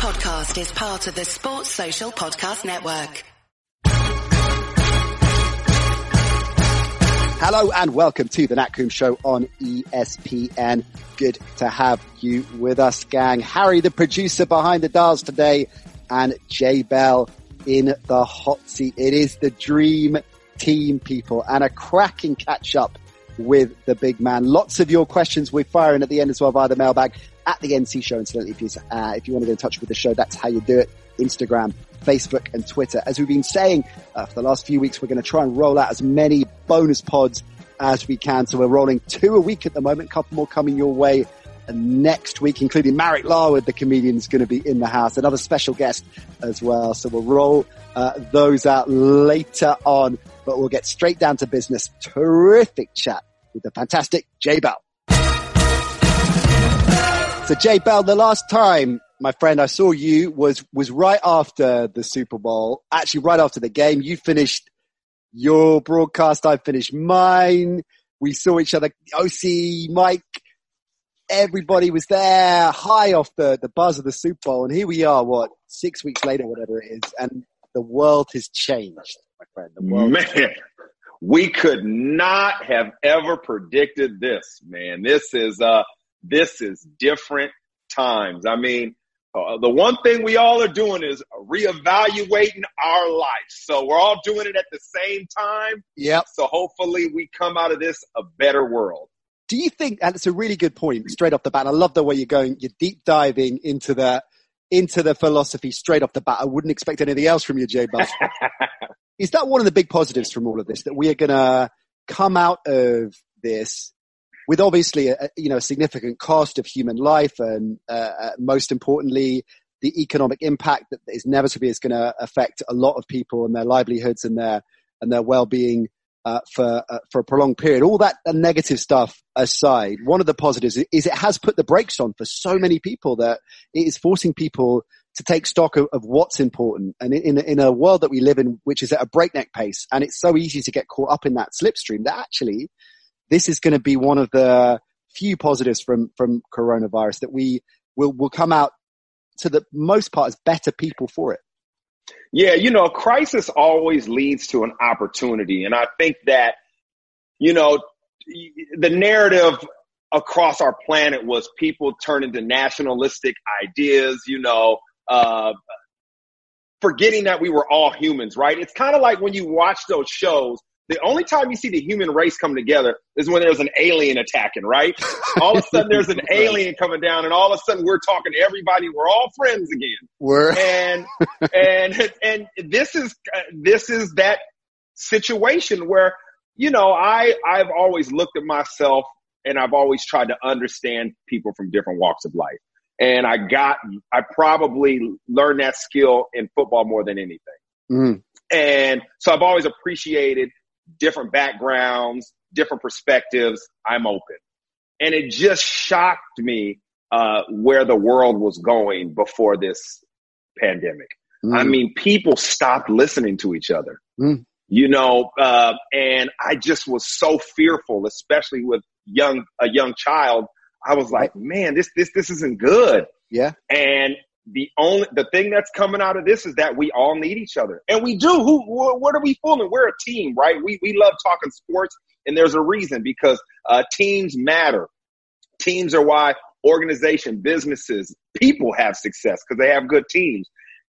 podcast is part of the Sports Social Podcast Network. Hello and welcome to the Nat Show on ESPN. Good to have you with us, gang. Harry, the producer behind the dials today, and Jay Bell in the hot seat. It is the dream team, people, and a cracking catch up with the big man. Lots of your questions we're firing at the end as well via the mailbag at the NC show. Incidentally, if you, uh, if you want to get in touch with the show, that's how you do it. Instagram, Facebook and Twitter. As we've been saying uh, for the last few weeks, we're going to try and roll out as many bonus pods as we can. So we're rolling two a week at the moment, a couple more coming your way next week, including Marek Larwood, the comedian, is going to be in the house, another special guest as well. So we'll roll uh, those out later on, but we'll get straight down to business. Terrific chat with the fantastic Jay Bell. So Jay Bell, the last time, my friend, I saw you was, was right after the Super Bowl, actually right after the game. You finished your broadcast. I finished mine. We saw each other. OC, Mike, everybody was there high off the, the buzz of the Super Bowl. And here we are, what, six weeks later, whatever it is. And the world has changed, my friend. The world man, we could not have ever predicted this, man. This is, uh, this is different times. I mean, uh, the one thing we all are doing is reevaluating our life. So we're all doing it at the same time. Yep. So hopefully we come out of this a better world. Do you think, and it's a really good point straight off the bat. I love the way you're going, you're deep diving into the, into the philosophy straight off the bat. I wouldn't expect anything else from you, Jay Buff. Is that one of the big positives from all of this that we are going to come out of this with obviously a, you know a significant cost of human life and uh, uh most importantly the economic impact that is inevitably is going to affect a lot of people and their livelihoods and their and their well-being uh, for uh, for a prolonged period. All that negative stuff aside, one of the positives is it has put the brakes on for so many people that it is forcing people to take stock of, of what's important. And in, in a world that we live in, which is at a breakneck pace, and it's so easy to get caught up in that slipstream, that actually this is going to be one of the few positives from from coronavirus that we will will come out to the most part as better people for it. Yeah, you know, crisis always leads to an opportunity. And I think that, you know, the narrative across our planet was people turning to nationalistic ideas, you know, uh, forgetting that we were all humans, right? It's kind of like when you watch those shows the only time you see the human race come together is when there's an alien attacking, right? All of a sudden there's an alien coming down and all of a sudden we're talking to everybody. We're all friends again. We're and, and, and this is, this is that situation where, you know, I, I've always looked at myself and I've always tried to understand people from different walks of life. And I got, I probably learned that skill in football more than anything. Mm. And so I've always appreciated different backgrounds, different perspectives. I'm open. And it just shocked me uh, where the world was going before this pandemic. Mm. I mean, people stopped listening to each other. Mm. You know, uh, and I just was so fearful, especially with young a young child. I was like, man, this this this isn't good. Yeah. And the only the thing that's coming out of this is that we all need each other, and we do. Who? What are we fooling? We're a team, right? We we love talking sports, and there's a reason because uh, teams matter. Teams are why organization, businesses, people have success because they have good teams.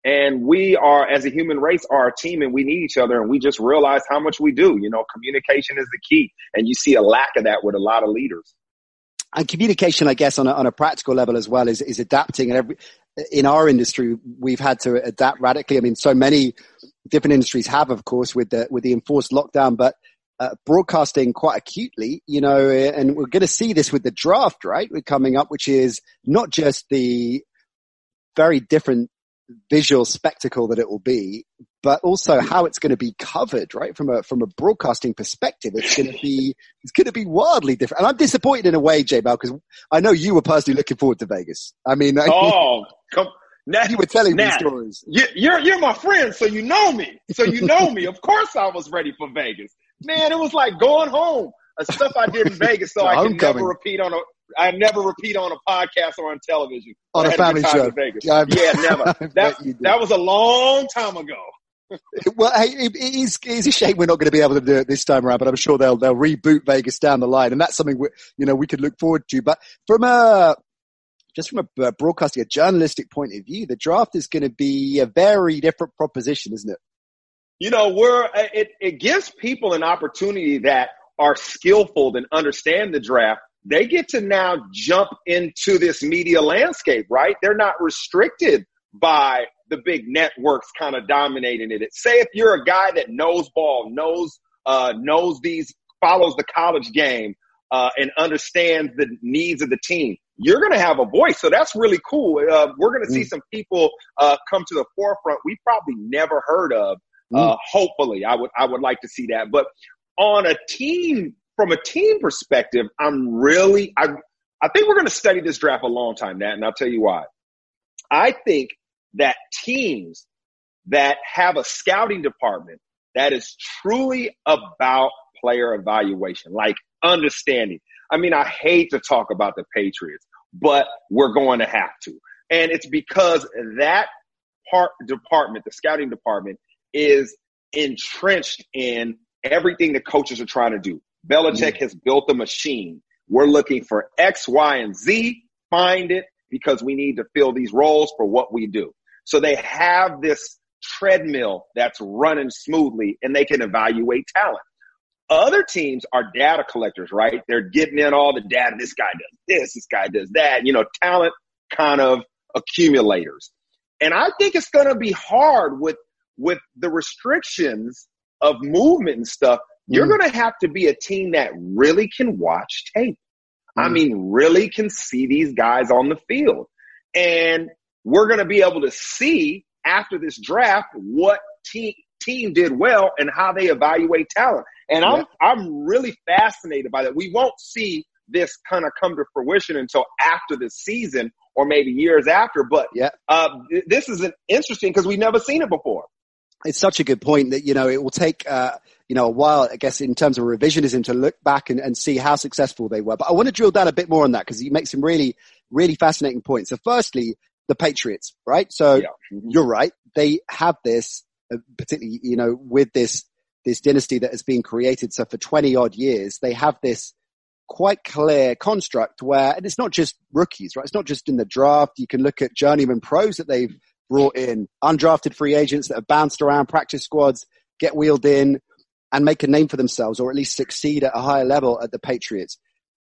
And we are, as a human race, are a team and we need each other. And we just realize how much we do. You know, communication is the key. And you see a lack of that with a lot of leaders and communication, I guess, on a, on a practical level as well, is, is adapting. And every, in our industry, we've had to adapt radically. I mean, so many different industries have, of course, with the with the enforced lockdown, but uh, broadcasting quite acutely, you know, and we're going to see this with the draft, right? We're coming up, which is not just the very different visual spectacle that it will be, but also how it's going to be covered, right? From a from a broadcasting perspective, it's going to be it's going to be wildly different. And I'm disappointed in a way, J Bell, because I know you were personally looking forward to Vegas. I mean, oh, come. Now, you were telling now, me stories. You're you're my friend, so you know me. So you know me. Of course, I was ready for Vegas. Man, it was like going home. Stuff I did in Vegas, so I can never repeat on a I never repeat on a podcast or on television. On a family show. Yeah, yeah never. that, that was a long time ago. Well, hey, it, it, is, it is a shame we're not going to be able to do it this time around, but I'm sure they'll they'll reboot Vegas down the line, and that's something we, you know we could look forward to. But from a just from a broadcasting, a journalistic point of view, the draft is going to be a very different proposition, isn't it? You know, we're it, it gives people an opportunity that are skillful and understand the draft. They get to now jump into this media landscape, right? They're not restricted by the big networks kind of dominating it. Say if you're a guy that knows ball, knows uh, knows these, follows the college game, uh, and understands the needs of the team, you're going to have a voice. So that's really cool. Uh, we're going to see mm. some people uh, come to the forefront we probably never heard of. Uh, mm. hopefully, I would I would like to see that. But on a team, from a team perspective, I'm really I I think we're going to study this draft a long time, Nat, and I'll tell you why. I think that teams that have a scouting department that is truly about player evaluation, like understanding. I mean, I hate to talk about the Patriots, but we're going to have to. And it's because that part department, the scouting department, is entrenched in everything the coaches are trying to do. Belichick mm-hmm. has built a machine. We're looking for X, Y, and Z. Find it because we need to fill these roles for what we do. So they have this treadmill that's running smoothly and they can evaluate talent. Other teams are data collectors, right? They're getting in all the data. This guy does this, this guy does that, you know, talent kind of accumulators. And I think it's going to be hard with, with the restrictions of movement and stuff. You're mm. going to have to be a team that really can watch tape. Mm. I mean, really can see these guys on the field. And we're going to be able to see after this draft what team team did well and how they evaluate talent. And I'm. I'm really fascinated by that. We won't see this kind of come to fruition until after the season or maybe years after. But yeah. Uh, this is an interesting because we've never seen it before. It's such a good point that you know it will take uh, you know a while, I guess, in terms of revisionism to look back and, and see how successful they were. But I want to drill down a bit more on that because you make some really really fascinating points. So, firstly, the Patriots, right? So yeah. mm-hmm. you're right. They have this, uh, particularly, you know, with this, this dynasty that has been created. So for 20 odd years, they have this quite clear construct where, and it's not just rookies, right? It's not just in the draft. You can look at journeyman pros that they've brought in, undrafted free agents that have bounced around practice squads, get wheeled in and make a name for themselves or at least succeed at a higher level at the Patriots.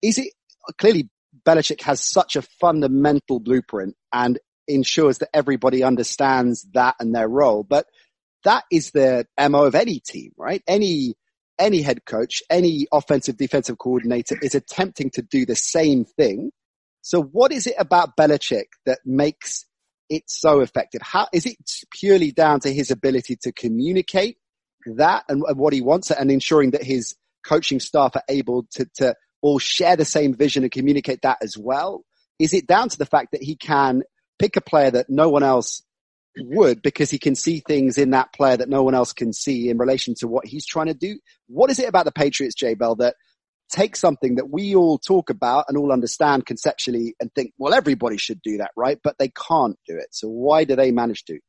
Is it clearly Belichick has such a fundamental blueprint and ensures that everybody understands that and their role. But that is the MO of any team, right? Any, any head coach, any offensive defensive coordinator is attempting to do the same thing. So what is it about Belichick that makes it so effective? How is it purely down to his ability to communicate that and, and what he wants and ensuring that his coaching staff are able to, to all share the same vision and communicate that as well? Is it down to the fact that he can pick a player that no one else would because he can see things in that player that no one else can see in relation to what he's trying to do? What is it about the Patriots, Jay Bell, that take something that we all talk about and all understand conceptually and think, well, everybody should do that, right? But they can't do it. So why do they manage to?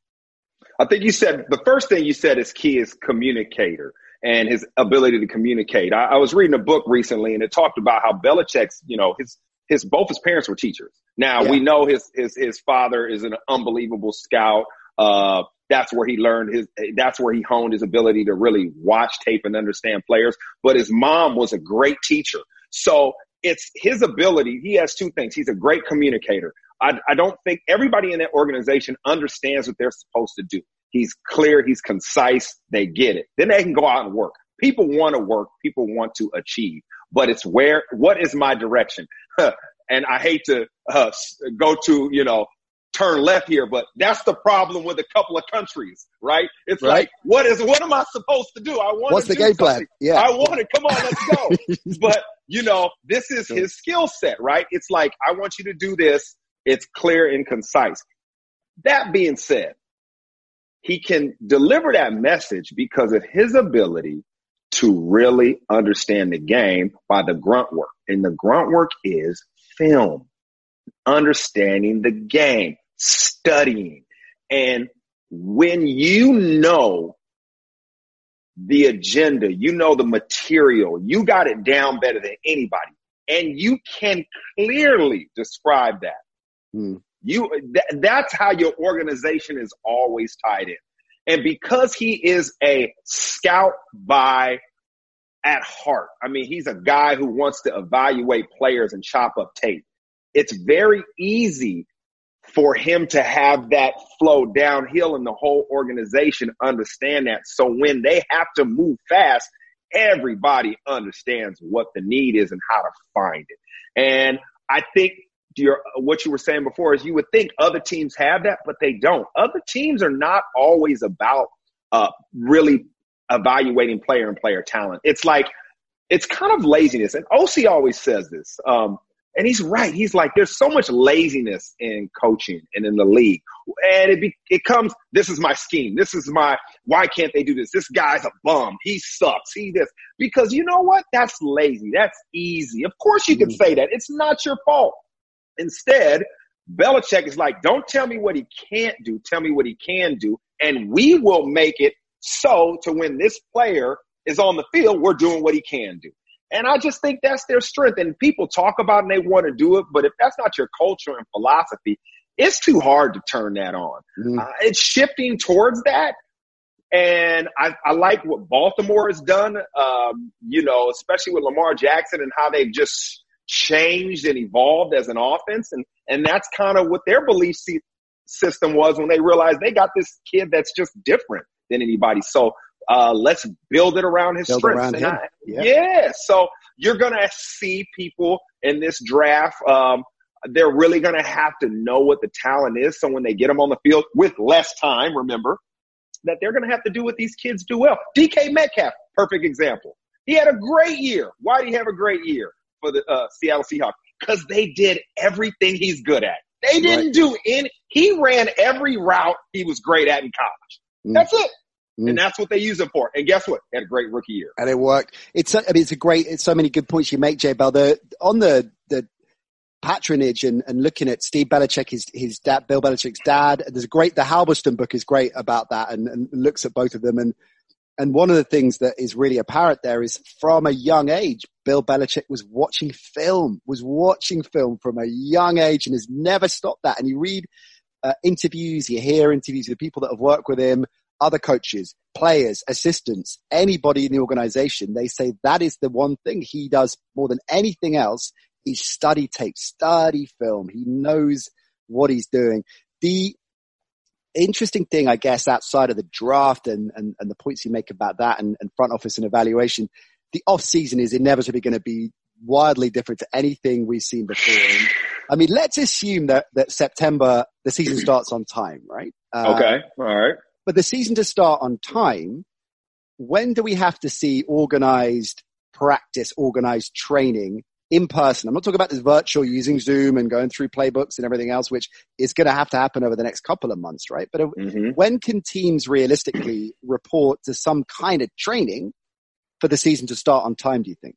I think you said the first thing you said is key is communicator and his ability to communicate. I, I, was reading a book recently and it talked about how Belichick's, you know, his, his, both his parents were teachers. Now yeah. we know his, his, his father is an unbelievable scout. Uh, that's where he learned his, that's where he honed his ability to really watch tape and understand players. But his mom was a great teacher. So it's his ability. He has two things. He's a great communicator. I, I don't think everybody in that organization understands what they're supposed to do. He's clear. He's concise. They get it. Then they can go out and work. People want to work. People want to achieve, but it's where, what is my direction? and I hate to uh, go to, you know, turn left here, but that's the problem with a couple of countries, right? It's right. like, what is, what am I supposed to do? I want What's the game something. plan? Yeah. I want it. Come on, let's go. but you know, this is his skill set, right? It's like, I want you to do this. It's clear and concise. That being said, he can deliver that message because of his ability to really understand the game by the grunt work. And the grunt work is film, understanding the game, studying. And when you know the agenda, you know the material, you got it down better than anybody, and you can clearly describe that. Mm. You th- that's how your organization is always tied in. And because he is a scout by at heart, I mean, he's a guy who wants to evaluate players and chop up tape. It's very easy for him to have that flow downhill and the whole organization understand that. So when they have to move fast, everybody understands what the need is and how to find it. And I think your, what you were saying before is you would think other teams have that, but they don't. Other teams are not always about uh, really evaluating player and player talent. It's like, it's kind of laziness. And OC always says this. Um, and he's right. He's like, there's so much laziness in coaching and in the league. And it be, it comes, this is my scheme. This is my, why can't they do this? This guy's a bum. He sucks. He this. Because you know what? That's lazy. That's easy. Of course you can mm-hmm. say that. It's not your fault. Instead, Belichick is like, don't tell me what he can't do. Tell me what he can do. And we will make it so to when this player is on the field, we're doing what he can do. And I just think that's their strength. And people talk about it and they want to do it, but if that's not your culture and philosophy, it's too hard to turn that on. Mm-hmm. Uh, it's shifting towards that. And I, I, like what Baltimore has done, um, you know, especially with Lamar Jackson and how they've just changed and evolved as an offense. And, and that's kind of what their belief system was when they realized they got this kid that's just different than anybody. So uh, let's build it around his build strengths. Around I, yeah. yeah. So you're going to see people in this draft. Um, they're really going to have to know what the talent is. So when they get them on the field with less time, remember that they're going to have to do what these kids do well. DK Metcalf, perfect example. He had a great year. Why did he have a great year for the uh, Seattle Seahawks? Because they did everything he's good at. They didn't right. do any. He ran every route he was great at in college. Mm. That's it. Mm. And that's what they use it for. And guess what? Had a great rookie year. And it worked. It's, I mean, it's a great, it's so many good points you make, Jay Bell. The, on the, the patronage and, and looking at Steve Belichick, his, his dad, Bill Belichick's dad, there's a great, the Halberstam book is great about that and, and looks at both of them. And, and one of the things that is really apparent there is from a young age, Bill Belichick was watching film, was watching film from a young age and has never stopped that. And you read uh, interviews, you hear interviews with people that have worked with him, other coaches, players, assistants, anybody in the organization, they say that is the one thing he does more than anything else is study tape, study film. He knows what he's doing. The interesting thing, I guess, outside of the draft and, and, and the points you make about that and, and front office and evaluation, the off season is inevitably going to be wildly different to anything we've seen before. And, I mean, let's assume that, that September, the season starts on time, right? Uh, okay. All right. But the season to start on time, when do we have to see organized practice, organized training in person? I'm not talking about this virtual using Zoom and going through playbooks and everything else, which is going to have to happen over the next couple of months, right? But mm-hmm. when can teams realistically report to some kind of training for the season to start on time, do you think?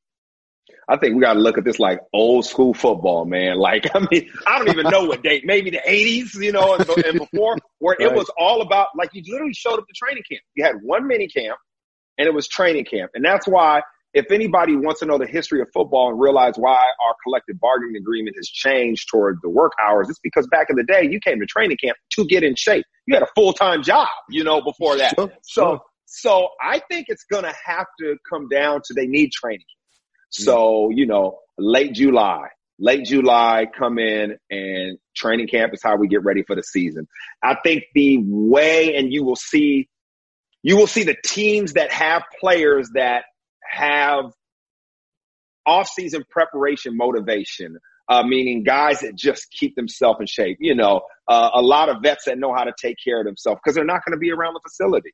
I think we got to look at this like old school football, man. Like, I mean, I don't even know what date, maybe the 80s, you know, and, and before, where right. it was all about, like, you literally showed up to training camp. You had one mini camp, and it was training camp. And that's why, if anybody wants to know the history of football and realize why our collective bargaining agreement has changed toward the work hours, it's because back in the day, you came to training camp to get in shape. You had a full time job, you know, before that. Sure, so, sure. so I think it's going to have to come down to they need training mm. so, you know, late July, late July, come in and training camp is how we get ready for the season. I think the way, and you will see, you will see the teams that have players that have off-season preparation motivation, uh, meaning guys that just keep themselves in shape. You know, uh, a lot of vets that know how to take care of themselves because they're not going to be around the facility.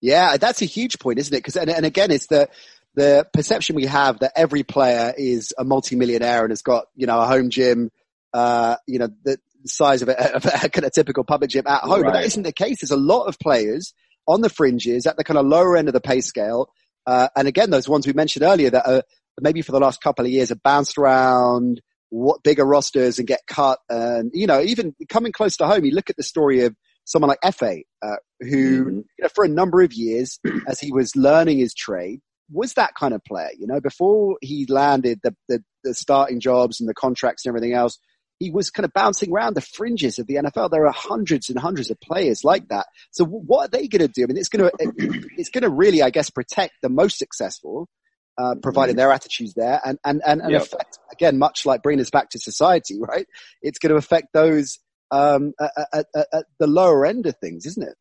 Yeah, that's a huge point, isn't it? Because and, and again, it's the the perception we have that every player is a multimillionaire and has got, you know, a home gym, uh, you know, the size of a, of a kind of typical public gym at home. Right. But that isn't the case. There's a lot of players on the fringes at the kind of lower end of the pay scale. Uh, and again, those ones we mentioned earlier that are maybe for the last couple of years have bounced around, what bigger rosters and get cut. And, you know, even coming close to home, you look at the story of someone like Efe, uh, who, mm-hmm. you know, for a number of years, as he was learning his trade, was that kind of player. You know, before he landed the, the, the starting jobs and the contracts and everything else, he was kind of bouncing around the fringes of the NFL. There are hundreds and hundreds of players like that. So what are they going to do? I mean, it's going to, it's going to really, I guess, protect the most successful, uh, provided their attitudes there and, and, and, and yep. affect, again, much like bringing us back to society, right? It's going to affect those, um, at, at, at the lower end of things, isn't it?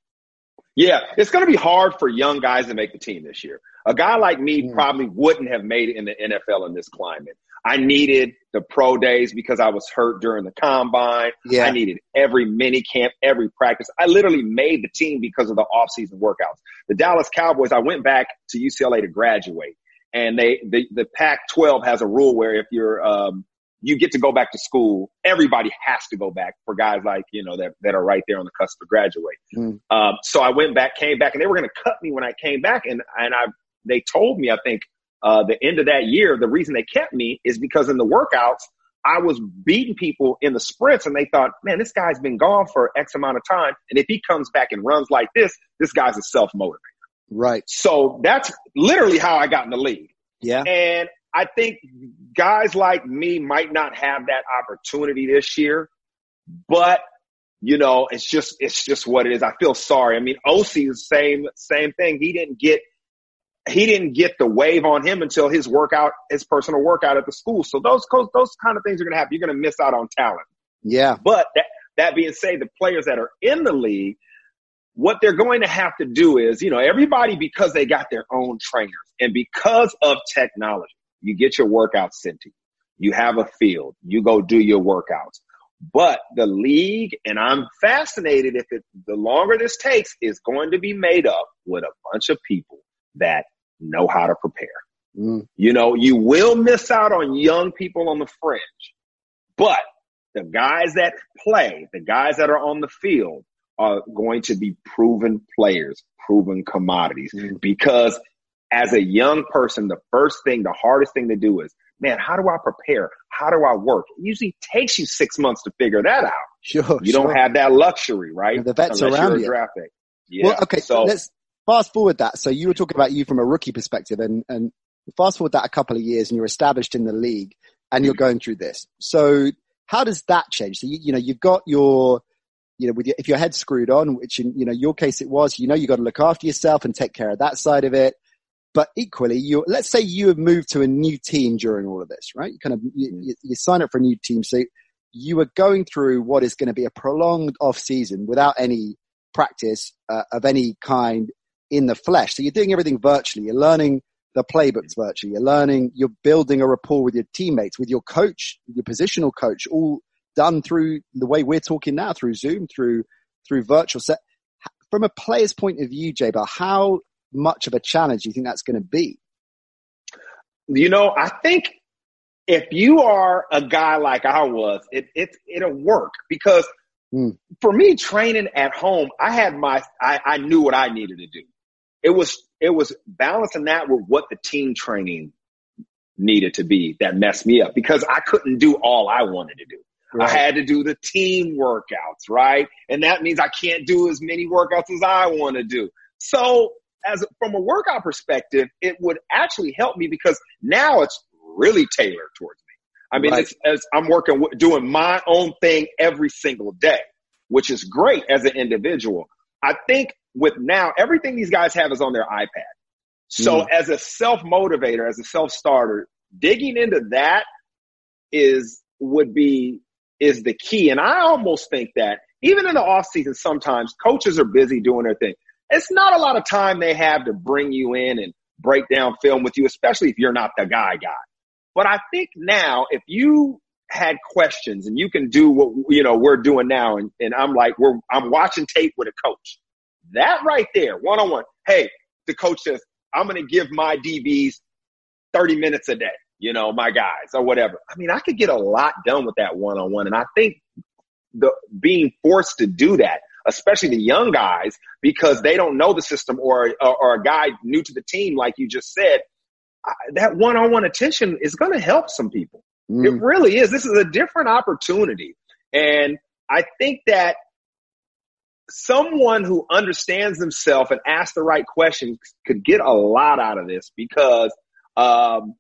Yeah, it's going to be hard for young guys to make the team this year. A guy like me mm. probably wouldn't have made it in the NFL in this climate. I needed the pro days because I was hurt during the combine. Yeah. I needed every mini camp, every practice. I literally made the team because of the off-season workouts. The Dallas Cowboys, I went back to UCLA to graduate and they, the, the Pac-12 has a rule where if you're, um, you get to go back to school. Everybody has to go back for guys like, you know, that, that are right there on the cusp of graduate. Mm. Um, so I went back, came back and they were going to cut me when I came back. And, and I, they told me, I think, uh, the end of that year, the reason they kept me is because in the workouts, I was beating people in the sprints and they thought, man, this guy's been gone for X amount of time. And if he comes back and runs like this, this guy's a self motivator. Right. So that's literally how I got in the league. Yeah. And I think guys like me might not have that opportunity this year, but you know, it's just, it's just what it is. I feel sorry. I mean, OC, is the same, same thing. He didn't get, he didn't get the wave on him until his workout, his personal workout at the school. So those, those kind of things are going to happen. You're going to miss out on talent. Yeah. But that, that being said, the players that are in the league, what they're going to have to do is, you know, everybody because they got their own trainers and because of technology, you get your workouts sent to you. You have a field. You go do your workouts. But the league, and I'm fascinated if it, the longer this takes, is going to be made up with a bunch of people that know how to prepare. Mm. You know, you will miss out on young people on the fringe, but the guys that play, the guys that are on the field are going to be proven players, proven commodities mm. because as a young person, the first thing, the hardest thing to do is, man, how do I prepare? How do I work? It usually takes you six months to figure that out. Sure. You sure. don't have that luxury, right? And the vets Unless around you. Draft pick. Yeah. Well, okay. So let's fast forward that. So you were talking about you from a rookie perspective and, and fast forward that a couple of years and you're established in the league and you're going through this. So how does that change? So you, you know, you've got your, you know, with your, if your head's screwed on, which in, you know, your case it was, you know, you got to look after yourself and take care of that side of it. But equally, you let's say you have moved to a new team during all of this, right? You kind of you, you, you sign up for a new team, so you are going through what is going to be a prolonged off season without any practice uh, of any kind in the flesh. So you're doing everything virtually. You're learning the playbooks virtually. You're learning. You're building a rapport with your teammates, with your coach, your positional coach, all done through the way we're talking now, through Zoom, through through virtual. So from a player's point of view, Jaybar, how much of a challenge do you think that's going to be? You know, I think if you are a guy like I was, it, it it'll work because mm. for me, training at home, I had my I, I knew what I needed to do. It was it was balancing that with what the team training needed to be that messed me up because I couldn't do all I wanted to do. Right. I had to do the team workouts, right? And that means I can't do as many workouts as I want to do. So as from a workout perspective, it would actually help me because now it's really tailored towards me. I mean, right. as I'm working, doing my own thing every single day, which is great as an individual. I think with now, everything these guys have is on their iPad. So mm. as a self motivator, as a self starter, digging into that is, would be, is the key. And I almost think that even in the off season, sometimes coaches are busy doing their thing it's not a lot of time they have to bring you in and break down film with you, especially if you're not the guy guy. But I think now if you had questions and you can do what, you know, we're doing now and, and I'm like, we're, I'm watching tape with a coach. That right there, one on one. Hey, the coach says, I'm going to give my DBs 30 minutes a day, you know, my guys or whatever. I mean, I could get a lot done with that one on one. And I think the being forced to do that especially the young guys, because they don't know the system or, or, or a guy new to the team, like you just said, that one-on-one attention is going to help some people. Mm. It really is. This is a different opportunity. And I think that someone who understands themselves and asks the right questions could get a lot out of this because um,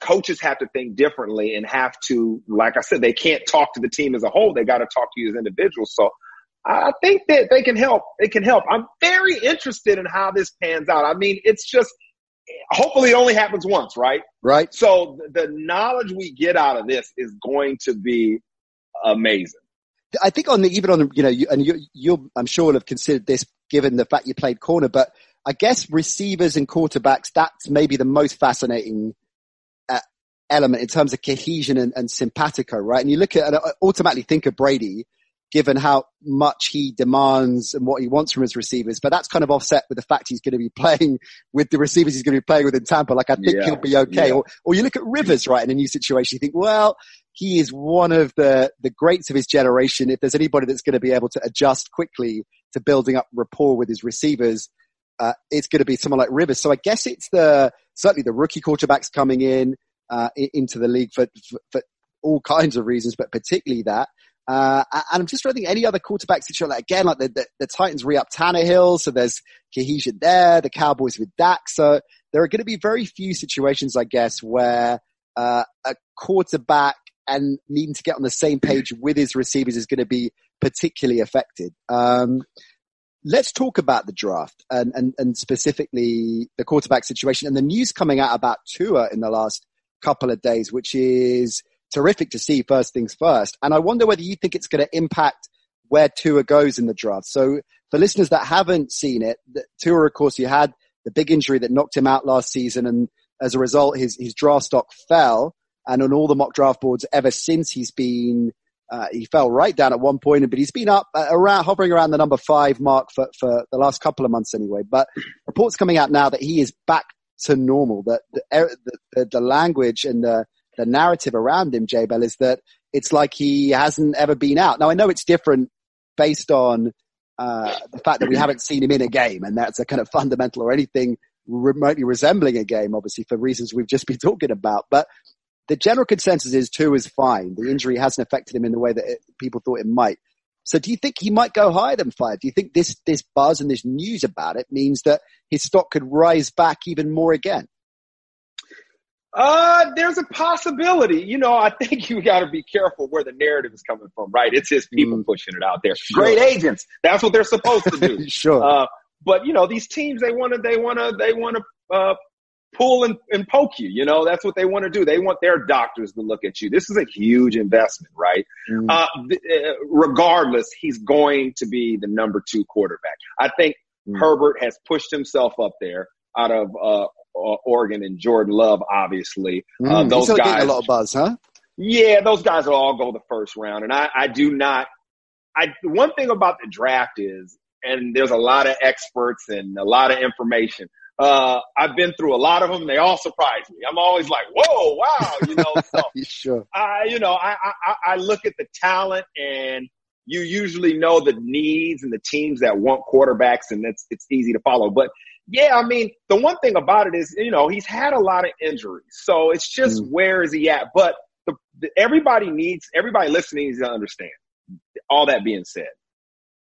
coaches have to think differently and have to, like I said, they can't talk to the team as a whole. They got to talk to you as individuals. So I think that they can help. It can help. I'm very interested in how this pans out. I mean, it's just hopefully it only happens once, right? Right. So the knowledge we get out of this is going to be amazing. I think on the even on the you know you, and you you I'm sure will have considered this given the fact you played corner, but I guess receivers and quarterbacks that's maybe the most fascinating uh, element in terms of cohesion and, and simpatico, right? And you look at and I automatically think of Brady given how much he demands and what he wants from his receivers. But that's kind of offset with the fact he's going to be playing with the receivers he's going to be playing with in Tampa. Like I think yeah, he'll be okay. Yeah. Or, or you look at Rivers, right, in a new situation, you think, well, he is one of the, the greats of his generation. If there's anybody that's going to be able to adjust quickly to building up rapport with his receivers, uh, it's going to be someone like Rivers. So I guess it's the, certainly the rookie quarterbacks coming in, uh, into the league for, for, for all kinds of reasons, but particularly that. Uh, and I'm just trying to think any other quarterback situation. Like again, like the, the, the Titans re-up Tannehill, so there's cohesion there. The Cowboys with Dak, so there are going to be very few situations, I guess, where uh, a quarterback and needing to get on the same page with his receivers is going to be particularly affected. Um, let's talk about the draft and, and, and specifically the quarterback situation and the news coming out about Tua in the last couple of days, which is terrific to see first things first. And I wonder whether you think it's going to impact where Tua goes in the draft. So for listeners that haven't seen it, Tua, of course, he had the big injury that knocked him out last season. And as a result, his, his draft stock fell. And on all the mock draft boards ever since he's been, uh, he fell right down at one point, but he's been up uh, around, hovering around the number five mark for, for the last couple of months anyway. But reports coming out now that he is back to normal, that the, the, the language and the, the narrative around him, J Bell, is that it's like he hasn't ever been out. Now I know it's different based on uh, the fact that we haven't seen him in a game, and that's a kind of fundamental or anything remotely resembling a game, obviously for reasons we've just been talking about. But the general consensus is Tua is fine. The injury hasn't affected him in the way that it, people thought it might. So do you think he might go higher than five? Do you think this, this buzz and this news about it means that his stock could rise back even more again? Uh, there's a possibility. You know, I think you got to be careful where the narrative is coming from, right? It's his people mm. pushing it out there. Sure. Great agents. That's what they're supposed to do. sure. Uh, but you know, these teams, they want to, they want to, they want to, uh, pull and, and poke you. You know, that's what they want to do. They want their doctors to look at you. This is a huge investment, right? Mm. Uh, th- uh, regardless, he's going to be the number two quarterback. I think mm. Herbert has pushed himself up there out of, uh, Oregon and Jordan Love, obviously. Mm, uh, those guys a lot of buzz, huh? Yeah, those guys will all go the first round, and I, I do not. I one thing about the draft is, and there's a lot of experts and a lot of information. Uh, I've been through a lot of them. They all surprise me. I'm always like, whoa, wow, you know. So, sure. I, you know, I, I, I look at the talent and you usually know the needs and the teams that want quarterbacks and it's, it's easy to follow. But yeah, I mean, the one thing about it is, you know, he's had a lot of injuries. So it's just mm. where is he at? But the, the, everybody needs, everybody listening needs to understand. All that being said,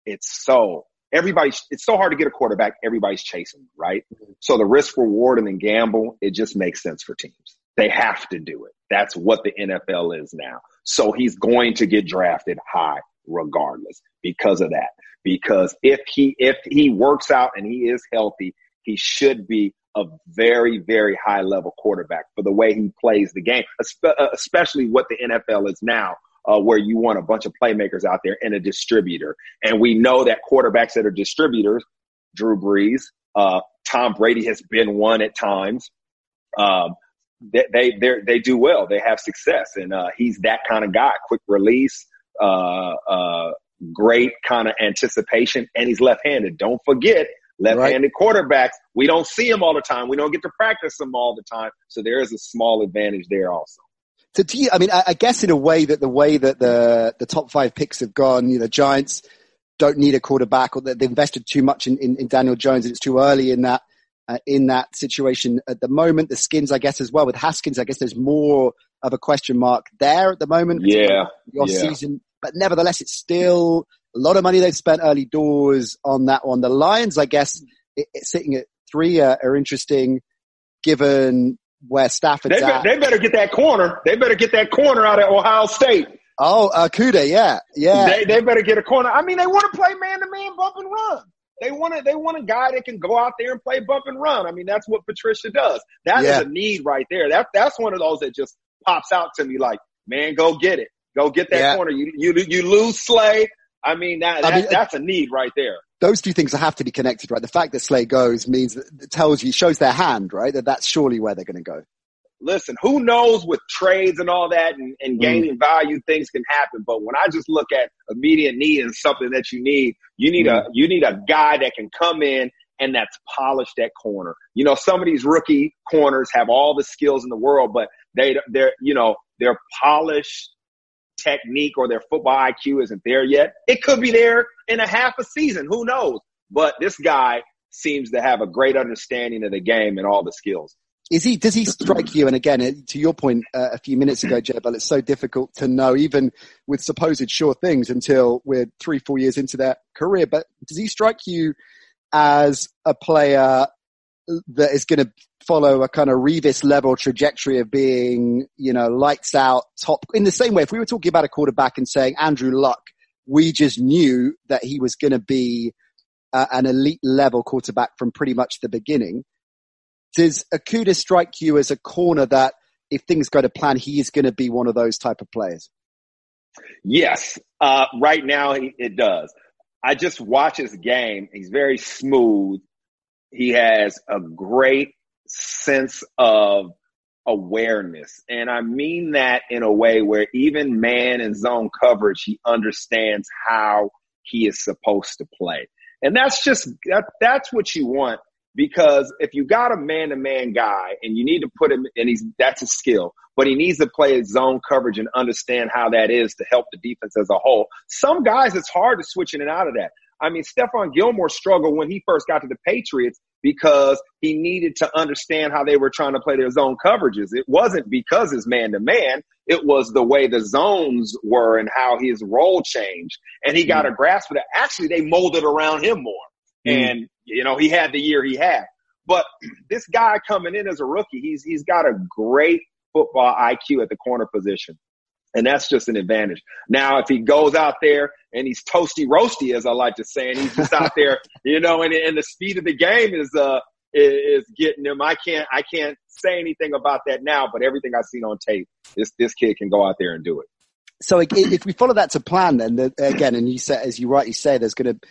it's so, everybody, it's so hard to get a quarterback. Everybody's chasing, right? So the risk reward and then gamble, it just makes sense for teams. They have to do it. That's what the NFL is now. So he's going to get drafted high regardless because of that. Because if he, if he works out and he is healthy, he should be a very, very high level quarterback for the way he plays the game, uh, especially what the NFL is now, uh, where you want a bunch of playmakers out there and a distributor. And we know that quarterbacks that are distributors, Drew Brees, uh, Tom Brady has been one at times. Um, they, they, they do well. They have success. And, uh, he's that kind of guy, quick release, uh, uh, great kind of anticipation, and he's left-handed. Don't forget, left-handed right. quarterbacks. We don't see them all the time. We don't get to practice them all the time. So there is a small advantage there also. So do you, I mean, I, I guess in a way that the way that the, the top five picks have gone, you know, Giants don't need a quarterback or they've invested too much in, in, in Daniel Jones and it's too early in that. uh, in that situation at the moment. The skins, I guess, as well with Haskins. I guess there's more of a question mark there at the moment. Yeah, your yeah. season, but nevertheless, it's still a lot of money they've spent early doors on that one. The Lions, I guess, it, it, sitting at three uh, are interesting, given where Stafford's they, at. They better get that corner. They better get that corner out of Ohio State. Oh, uh, Kuda, yeah, yeah. They, they better get a corner. I mean, they want to play man to man, bump and run. They want to, they want a guy that can go out there and play bump and run. I mean, that's what Patricia does. That Yeah. is a need right there. That that's one of those that just pops out to me like, man, go get it. Go get that Yeah. corner. You you you lose Slay. I mean, that, I that mean, that's a need right there. Those two things have to be connected, right? The fact that Slay goes means that tells you, shows their hand, right? That that's surely where they're going to go. listen, who knows with trades and all that and, and Mm. gaining value, things can happen. But when I just look at immediate need and something that you need, you need Mm. a you need a guy that can come in and that's polished that corner. You know, some of these rookie corners have all the skills in the world, but they they're you know they're polished technique or their football IQ isn't there yet. It could be there in a half a season. Who knows? But this guy seems to have a great understanding of the game and all the skills. Is he? Does he strike you? And again, to your point uh, a few minutes ago, but it's so difficult to know, even with supposed sure things, until we're three, four years into their career. But does he strike you as a player that is going to follow a kind of Revis level trajectory of being, you know, lights out top? In the same way, if we were talking about a quarterback and saying Andrew Luck, we just knew that he was going to be uh, an elite level quarterback from pretty much the beginning does Okudah strike you as a corner that if things go to plan, he is going to be one of those type of players? Yes, uh, right now it does. I just watch his game. He's very smooth. He has a great sense of awareness. And I mean that in a way where even man and zone coverage, he understands how he is supposed to play. And that's just, that, that's what you want because if you got a man to man guy and you need to put him and he's, that's a skill, but he needs to play his zone coverage and understand how that is to help the defense as a whole. Some guys, it's hard to switch in and out of that. I mean, Stephon Gilmore struggled when he first got to the Patriots because he needed to understand how they were trying to play their zone coverages. It wasn't because his man to man. It was the way the zones were and how his role changed. And he got a grasp of that. Actually, they molded around him more. Mm. And, you know, he had the year he had. But this guy coming in as a rookie, he's, he's got a great football IQ at the corner position. And that's just an advantage. Now, if he goes out there and he's toasty roasty, as I like to say, and he's just out there, you know, and, and the speed of the game is, uh, is getting him. I can't, I can't say anything about that now, but everything I've seen on tape, this, this kid can go out there and do it. So if we follow that to plan, then the, again, and you said, as you rightly say, there's going to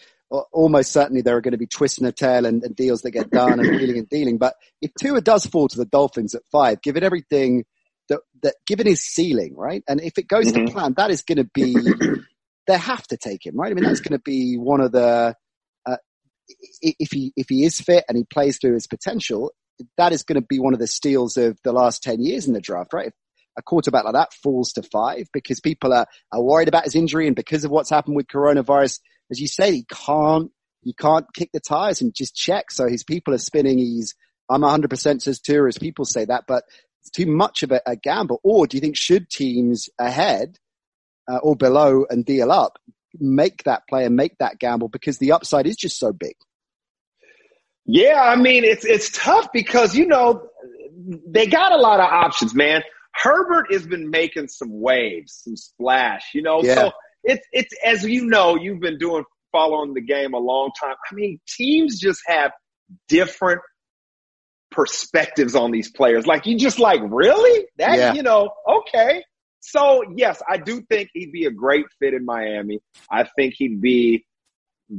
almost certainly there are going to be twists in the tail and, and deals that get done and wheeling and dealing. But if Tua does fall to the Dolphins at five, given everything that, that given his ceiling, right? And if it goes Mhm. to plan, that is going to be, they have to take him, right? I mean, that's going to be one of the, uh, if he, if he is fit and he plays through his potential, that is going to be one of the steals of the last 10 years in the draft, right? If a quarterback like that falls to five because people are, are worried about his injury and because of what's happened with coronavirus, as you say, he can't, he can't kick the tires and just check. So his people are spinning. He's, I'm 100% says Tua, as people say that, but too much of a, a gamble. Or do you think should teams ahead uh, or below and deal up make that play and make that gamble because the upside is just so big? Yeah, I mean it's it's tough because you know they got a lot of options, man. Herbert has been making some waves, some splash, you know. Yeah. So it's it's as you know, you've been doing following the game a long time. I mean, teams just have different perspectives on these players. Like you just like, really? That Yeah. you know, okay. So yes, I do think he'd be a great fit in Miami. I think he'd be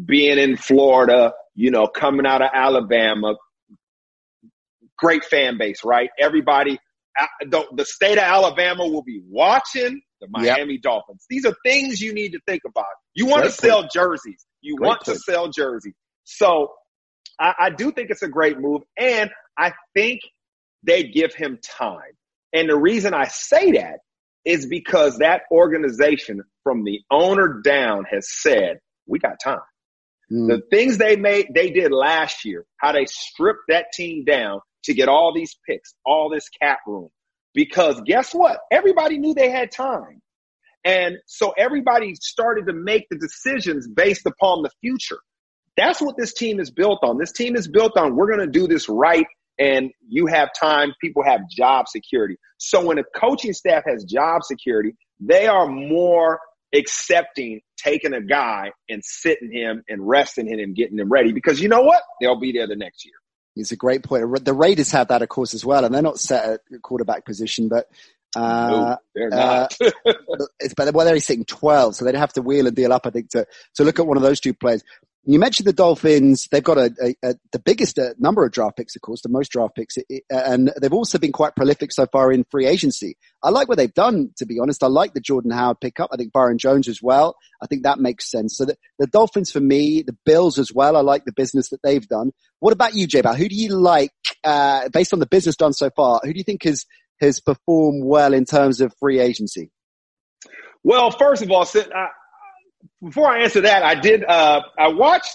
being in Florida, you know, coming out of Alabama, great fan base, right? Everybody, uh, the, the state of Alabama will be watching the Yep. Miami Dolphins. These are things you need to think about. You want Great to sell jerseys. You Great want to sell jerseys. So I, I do think it's a great move. And I think they give him time. And the reason I say that is because that organization from the owner down has said, we got time. Mm. The things they made, they did last year, how they stripped that team down to get all these picks, all this cap room. Because guess what? Everybody knew they had time. And so everybody started to make the decisions based upon the future. That's what this team is built on. This team is built on we're going to do this right and you have time, people have job security. So when a coaching staff has job security, they are more accepting taking a guy and sitting him and resting him and getting him ready because you know what? They'll be there the next year. It's a great point. The Raiders have that, of course, as well, and they're not set at quarterback position, but uh, no, they're not. Uh, it's but well, they're sitting twelve, so they'd have to wheel and deal up, I think, to to look at one of those two players. You mentioned the Dolphins. They've got a, a, a the biggest uh, number of draft picks, of course, the most draft picks, and they've also been quite prolific so far in free agency. I like what they've done, to be honest. I like the Jordan Howard pickup. I think Byron Jones as well. I think that makes sense. So the, the Dolphins for me, the Bills as well. I like the business that they've done. What about you, J Who do you like, uh, based on the business done so far? Who do you think has, has performed well in terms of free agency? Well, first of all, I, before I answer that, I did. Uh, I watched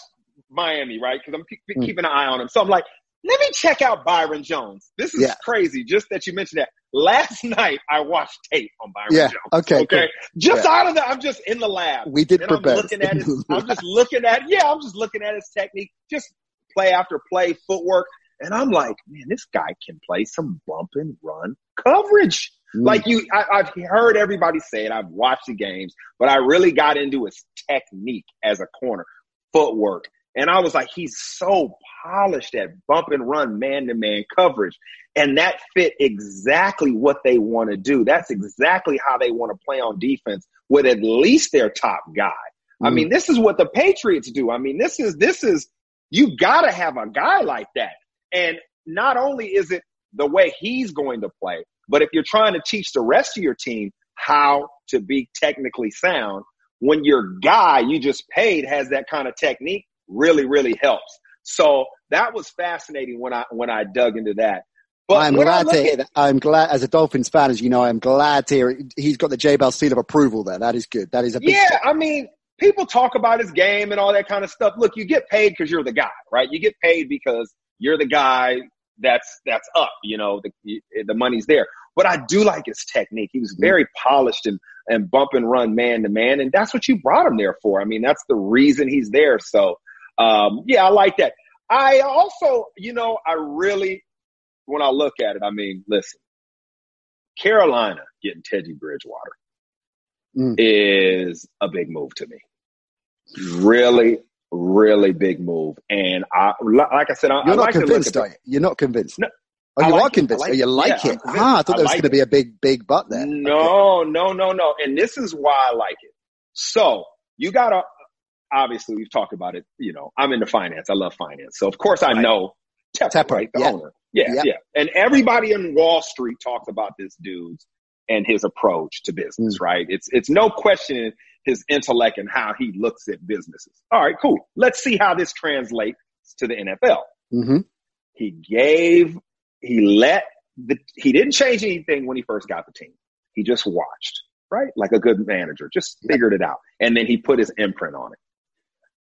Miami, right? Because I'm mm. keeping an eye on him. So I'm like, let me check out Byron Jones. This is yeah. crazy. Just that you mentioned that. Last night I watched tape on Byron yeah. Jones. Okay. Okay. Cool. Just yeah. out of the, I'm just in the lab. We did prepare. I'm looking at his, I'm just looking at, yeah, I'm just looking at his technique, just play after play, footwork. And I'm like, man, this guy can play some bump and run coverage. Mm. Like you, I, have heard everybody say it. I've watched the games, but I really got into his technique as a corner, footwork. And I was like, he's so polished at bump and run man to man coverage. And that fit exactly what they want to do. That's exactly how they want to play on defense with at least their top guy. Mm. I mean, this is what the Patriots do. I mean, this is, this is, you gotta have a guy like that. And not only is it the way he's going to play, but if you're trying to teach the rest of your team how to be technically sound, when your guy you just paid has that kind of technique, really, really helps. So that was fascinating when I when I dug into that. But I'm glad to hear that. I'm glad, as a Dolphins fan, as you know, I'm glad to hear he's got the J Bell seal of approval there. That is good. That is a big yeah. Step. I mean, people talk about his game and all that kind of stuff. Look, you get paid because you're the guy, right? You get paid because you're the guy that's that's up. You know, the the money's there. But I do like his technique. He was mm-hmm. very polished and and bump and run man to man, and that's what you brought him there for. I mean, that's the reason he's there. So, um, yeah, I like that. I also, you know, I really, when I look at it, I mean, listen, Carolina getting Teddy Bridgewater mm. is a big move to me. Really, really big move. And I, like I said, I, you're I not like convinced, are you? You're not convinced. No, Oh, you like are convinced. Like oh, you like yeah, it. Ah, I thought there was going to be a big, big butt there. No, okay. no, no, no. And this is why I like it. So you got to, obviously we've talked about it. You know, I'm into finance. I love finance. So of course I know Tepper, Tepper right? The yeah. owner. Yeah, yeah, yeah. And everybody in Wall Street talks about this dude's and his approach to business, mm. right? It's, it's no question his intellect and how he looks at businesses. All right, cool. Let's see how this translates to the NFL. Mm-hmm. He gave, he let the, he didn't change anything when he first got the team. He just watched, right? Like a good manager, just figured it out. And then he put his imprint on it.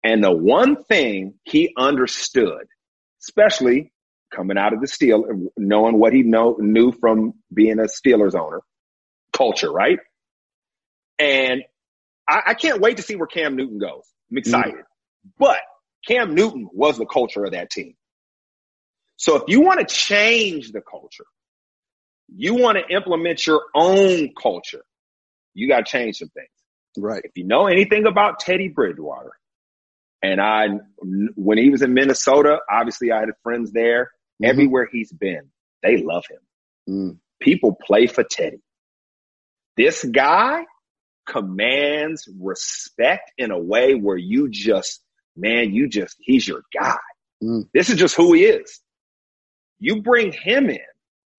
And the one thing he understood, especially coming out of the steel, knowing what he know, knew from being a Steelers owner, culture, right? And I, I, can't wait to see where Cam Newton goes. I'm excited. Mm-hmm. But Cam Newton was the culture of that team. So if you want to change the culture, you want to implement your own culture, you got to change some things. Right. If you know anything about Teddy Bridgewater, and I, when he was in Minnesota, obviously I had friends there. Mm-hmm. Everywhere he's been, they love him. Mm. People play for Teddy. This guy commands respect in a way where you just, man, you just, he's your guy. Mm. This is just who he is. You bring him in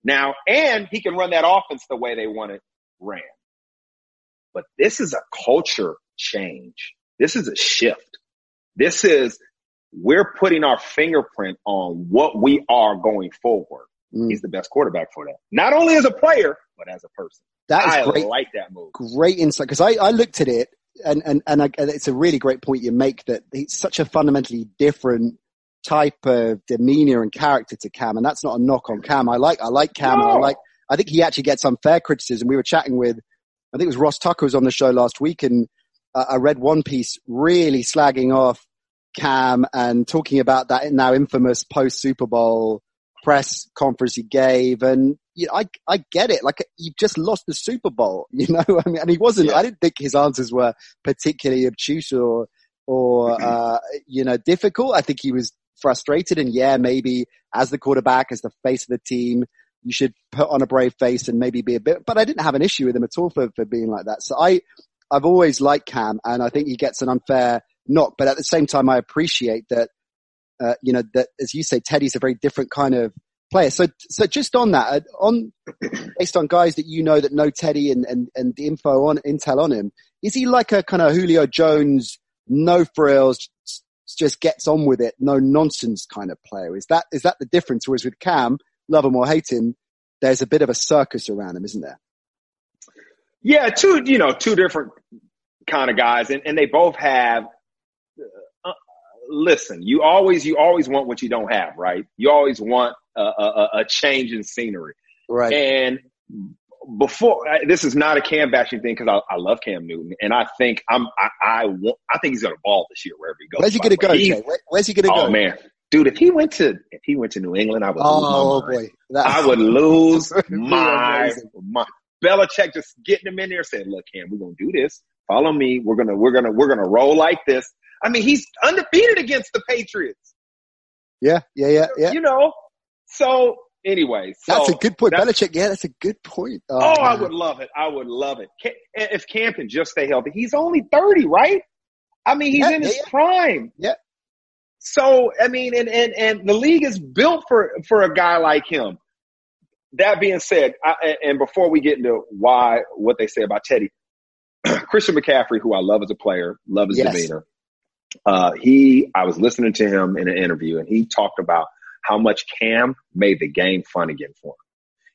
now, and he can run that offense the way they want it ran. But this is a culture change. This is a shift. This is, we're putting our fingerprint on what we are going forward. Mm. He's the best quarterback for that. Not only as a player, but as a person. That is I great. like that move. Great insight. Cause I, I looked at it and and and, I, and it's a really great point you make that he's such a fundamentally different type of demeanor and character to Cam, and that's not a knock on Cam. I like I like Cam. No. I like. I think he actually gets unfair criticism. We were chatting with, I think it was Ross Tucker was on the show last week, and uh, I read one piece really slagging off Cam and talking about that now infamous post Super Bowl press conference he gave, and you know, I I get it. Like you've just lost the Super Bowl, you know. I mean, and he wasn't. Yeah. I didn't think his answers were particularly obtuse or or uh, you know difficult. I think he was frustrated, and yeah, maybe as the quarterback, as the face of the team, you should put on a brave face and maybe be a bit. But I didn't have an issue with him at all for for being like that. So I I've always liked Cam, and I think he gets an unfair knock. But at the same time, I appreciate that. Uh, you know that, as you say, Teddy's a very different kind of player. So, so just on that, uh, on based on guys that you know that know Teddy and, and, and the info on intel on him, is he like a kind of Julio Jones, no frills, just gets on with it, no nonsense kind of player? Is that is that the difference? Whereas with Cam, love him or hate him, there's a bit of a circus around him, isn't there? Yeah, two you know two different kind of guys, and, and they both have listen, you always you always want what you don't have, right? You always want a, a, a change in scenery, right? And before this is not a Cam bashing thing because I, I, love Cam Newton and I think I'm I I, want, I think he's gonna ball this year wherever he goes. Where's he gonna go? He, Where, where's he gonna oh, go? Oh man, dude, if he went to if he went to New England, I would oh, lose my oh, boy, I would lose my my. Belichick just getting him in there, saying, "Look, Cam, we're gonna do this. Follow me. We're gonna we're gonna we're gonna roll like this." I mean, he's undefeated against the Patriots. Yeah, yeah, yeah, yeah. You know, so anyway, so that's a good point. Belichick, yeah, that's a good point. Oh, oh I would love it. I would love it. If Cam can just stay healthy, he's only thirty, right? I mean, he's yeah, in his yeah, prime. Yeah. So I mean, and and and the league is built for for a guy like him. That being said, I, and before we get into why what they say about Teddy, Christian McCaffrey, who I love as a player, love his yes. demeanor, uh, he, I was listening to him in an interview and he talked about how much Cam made the game fun again for him.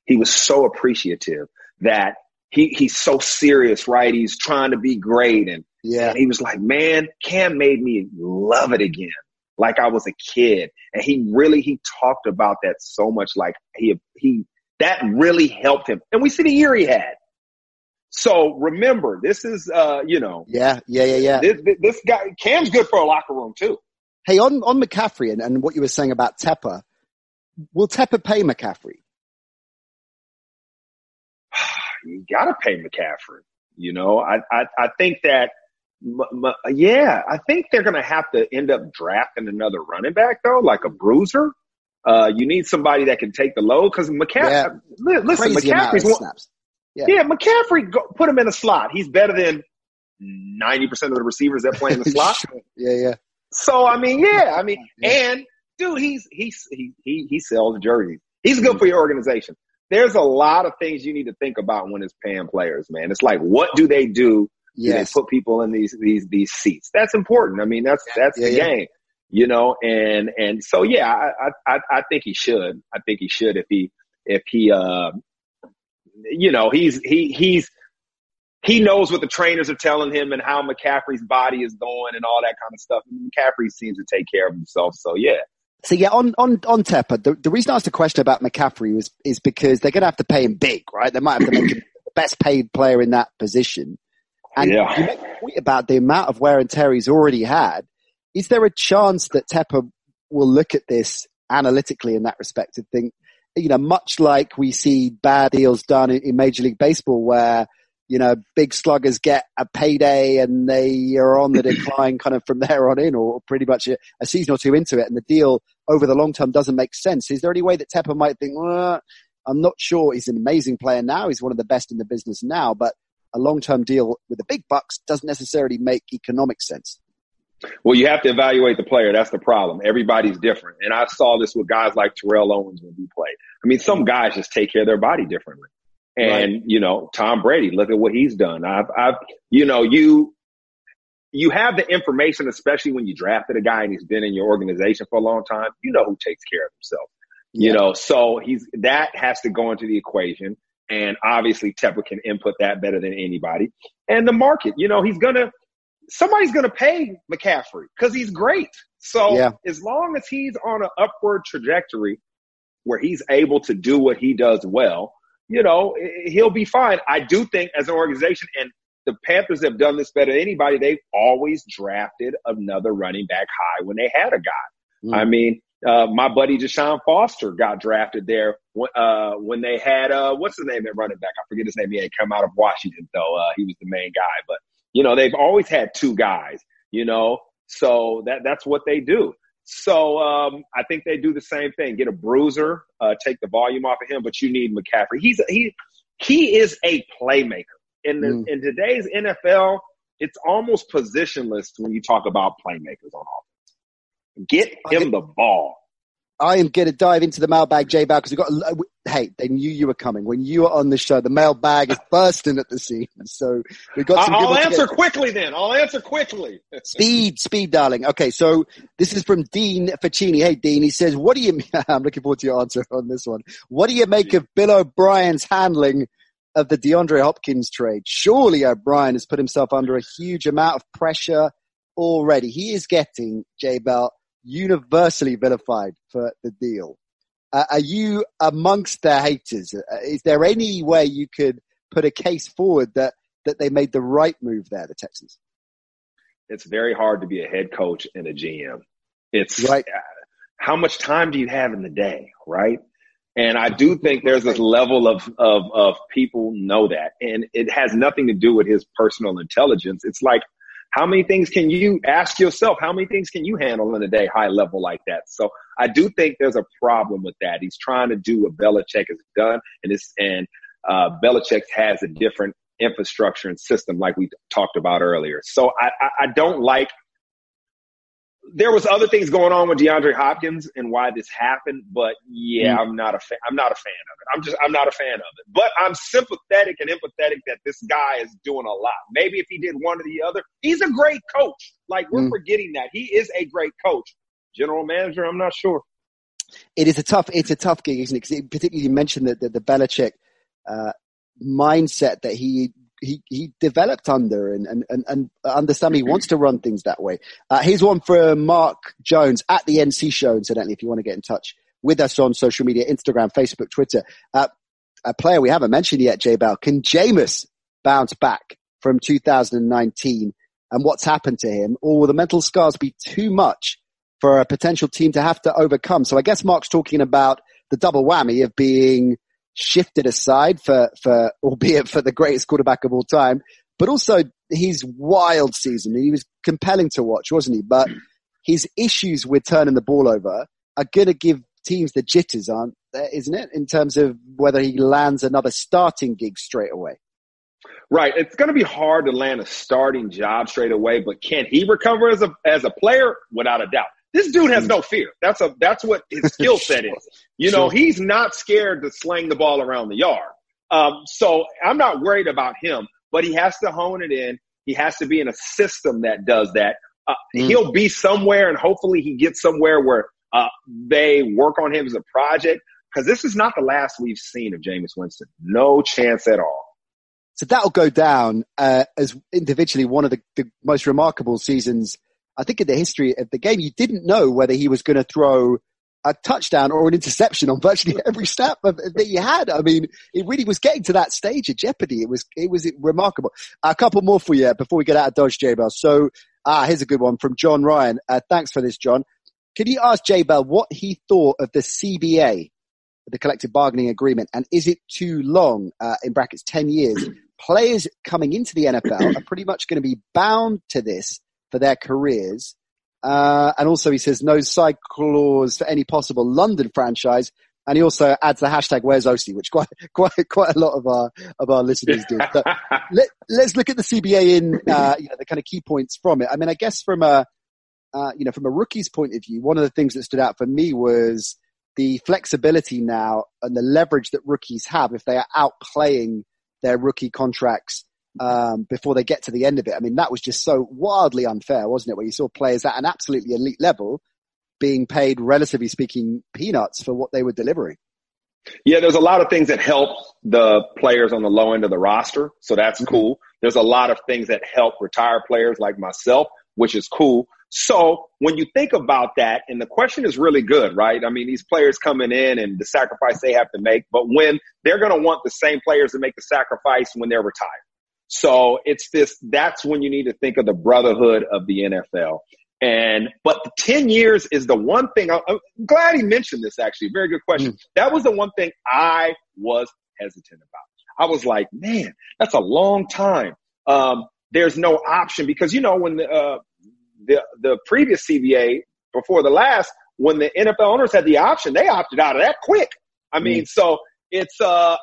He was so appreciative that he, he's so serious, right? He's trying to be great. And, yeah. and he was like, man, Cam made me love it again. Like I was a kid. And he really, he talked about that so much. Like he, he, that really helped him. And we see the year he had. So remember, this is, uh, you know. Yeah, yeah, yeah, yeah. This, this guy, Cam's good for a locker room too. Hey, on, on McCaffrey and, and what you were saying about Tepper, will Tepper pay McCaffrey? you gotta pay McCaffrey. You know, I, I, I think that, yeah, I think they're going to have to end up drafting another running back though, like a bruiser. Uh, you need somebody that can take the load because McCaffrey, yeah. listen, Crazy McCaffrey's one, snaps. Yeah, yeah McCaffrey, go, put him in a slot. He's better than 90% of the receivers that play in the slot. sure. Yeah, yeah. So, I mean, yeah, I mean, yeah. and dude, he's, he's, he, he, he sells jerseys. He's good for your organization. There's a lot of things you need to think about when it's paying players, man. It's like, what do they do? Yes. Do they put people in these, these, these seats? That's important. I mean, that's, that's yeah, the yeah. game, you know, and, and so, yeah, I, I, I think he should. I think he should if he, if he, uh, you know, he's he he's he knows what the trainers are telling him and how McCaffrey's body is going and all that kind of stuff. McCaffrey seems to take care of himself. So yeah. So yeah, on on on Tepper, the, the reason I asked the question about McCaffrey was is because they're going to have to pay him big, right? They might have to make him the best paid player in that position. And yeah. you make a point about the amount of wear and tear he's already had. Is there a chance that Tepper will look at this analytically in that respect and think, you know, much like we see bad deals done in, in Major League Baseball where, you know, big sluggers get a payday and they are on the decline kind of from there on in or pretty much a, a, season or two into it and the deal over the long term doesn't make sense. Is there any way that Tepper might think, well, I'm not sure he's an amazing player now. He's one of the best in the business now, but a long term deal with the big bucks doesn't necessarily make economic sense. Well, you have to evaluate the player. That's the problem. Everybody's different. And I saw this with guys like Terrell Owens when he played. I mean, some guys just take care of their body differently. And, right. you know, Tom Brady, look at what he's done. I've, I've, you know, you, you have the information, especially when you drafted a guy and he's been in your organization for a long time. You know who takes care of himself. You know, so he's, that has to go into the equation. And obviously Tepper can input that better than anybody. And the market, you know, he's gonna, somebody's going to pay McCaffrey because he's great. So Yeah. as long as he's on an upward trajectory where he's able to do what he does well, you know, he'll be fine. I do think as an organization, and the Panthers have done this better than anybody, they've always drafted another running back high when they had a guy. Mm. I mean, uh, my buddy Deshaun Foster got drafted there when, uh, when they had, uh, what's his name at running back? I forget his name. He had come out of Washington, though. Uh, he was the main guy. But, you know, they've always had two guys, you know, so that, that's what they do. So um, I think they do the same thing. Get a bruiser, uh, take the volume off of him, but you need McCaffrey. He's he he is a playmaker. In the Mm. in today's NFL, it's almost positionless when you talk about playmakers on offense. Get him the ball. I am going to dive into the mailbag, J Bag, because we've got. Hey, they knew you were coming when you were on the show. The mailbag is bursting at the seams, so we've got some. I'll answer quickly then. I'll answer quickly. Speed, speed, darling. Okay, so this is from Dean Ficini. Hey, Dean. He says, "What do you?" I'm looking forward to your answer on this one. What do you make of Bill O'Brien's handling of the DeAndre Hopkins trade? Surely O'Brien has put himself under a huge amount of pressure already. He is getting J Bell universally vilified for the deal. Uh, are you amongst their haters? Uh, is there any way you could put a case forward that that they made the right move there, the Texans? It's very hard to be a head coach and a GM. It's Right. uh, how much time do you have in the day, right? And I do think there's this level of, of, of people know that. And it has nothing to do with his personal intelligence. It's like, how many things can you ask yourself? How many things can you handle in a day high level like that? So I do think there's a problem with that. He's trying to do what Belichick has done and this and, uh, Belichick has a different infrastructure and system like we talked about earlier. So I, I, I don't like there was other things going on with DeAndre Hopkins and why this happened, but yeah, I'm not a fan. I'm not a fan of it. I'm just I'm not a fan of it. But I'm sympathetic and empathetic that this guy is doing a lot. Maybe if he did one or the other, he's a great coach. Like we're Mm. forgetting that he is a great coach. General manager, I'm not sure. it is a tough it's a tough gig, isn't it? Because particularly you mentioned that the, the Belichick uh, mindset that he he he developed under and and and, and understand he wants to run things that way. Uh, here's one from Mark Jones at the NC Show. Incidentally, if you want to get in touch with us on social media, Instagram, Facebook, Twitter. Uh, a player we haven't mentioned yet, J Bell. Can Jameis bounce back from 2019 and what's happened to him, or will the mental scars be too much for a potential team to have to overcome? So I guess Mark's talking about the double whammy of being shifted aside for, for, albeit for the greatest quarterback of all time, but also his wild season. He was compelling to watch, wasn't he? But his issues with turning the ball over are going to give teams the jitters, aren't there, isn't it? In terms of whether he lands another starting gig straight away. Right. It's going to be hard to land a starting job straight away, but can he recover as a as a player? Without a doubt. This dude has no fear. That's a that's what his skill set is. You know, Sure. he's not scared to sling the ball around the yard. Um, so I'm not worried about him, but he has to hone it in. He has to be in a system that does that. Uh, Mm. He'll be somewhere, and hopefully he gets somewhere where uh, they work on him as a project. Because this is not the last we've seen of Jameis Winston. No chance at all. So that'll go down uh, as individually one of the, the most remarkable seasons, I think, in the history of the game. You didn't know whether he was going to throw a touchdown or an interception on virtually every snap that he had. I mean, it really was getting to that stage of jeopardy. It was it was remarkable. A couple more for you before we get out of Dodge, J Bell. So, ah, here's a good one from John Ryan. Uh, thanks for this, John. Can you ask J Bell what he thought of the CBA, the collective bargaining agreement, and is it too long? Uh, in brackets, ten years. Players coming into the NFL are pretty much going to be bound to this for their careers. Uh, and also he says no side clause for any possible London franchise. And he also adds the hashtag where's OC, which quite, quite, quite a lot of our, of our listeners do. So let, let's look at the CBA in, uh, you know, the kind of key points from it. I mean, I guess from a, uh, you know, from a rookie's point of view, one of the things that stood out for me was the flexibility now and the leverage that rookies have if they are outplaying their rookie contracts um, before they get to the end of it. I mean, that was just so wildly unfair, wasn't it? Where you saw players at an absolutely elite level being paid, relatively speaking, peanuts for what they were delivering. Yeah, there's a lot of things that help the players on the low end of the roster, so that's Mhm. cool. There's a lot of things that help retired players like myself, which is cool. So when you think about that, and the question is really good, right? I mean, these players coming in and the sacrifice they have to make, but when they're going to want the same players to make the sacrifice when they're retired. So it's this, that's when you need to think of the brotherhood of the NFL. And, but the 10 years is the one thing I, am glad he mentioned this actually. Very good question. Mm. That was the one thing I was hesitant about. I was like, man, that's a long time. Um, there's no option because, you know, when the, uh, the, the previous CBA before the last, when the NFL owners had the option, they opted out of that quick. I mean, mm. so it's, uh,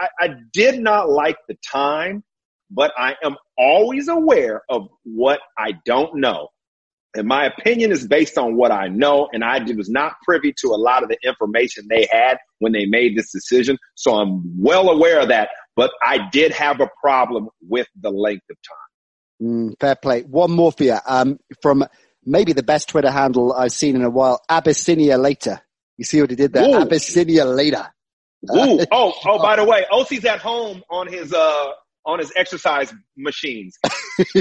I, I did not like the time, but I am always aware of what I don't know. And my opinion is based on what I know, and I was not privy to a lot of the information they had when they made this decision. So I'm well aware of that, but I did have a problem with the length of time. Mm, fair play. One more for you. Um, from maybe the best Twitter handle I've seen in a while, Abyssinia later. You see what he did there? Ooh. Abyssinia later. Ooh. oh, oh, by the way, OC's at home on his, uh, on his exercise machines.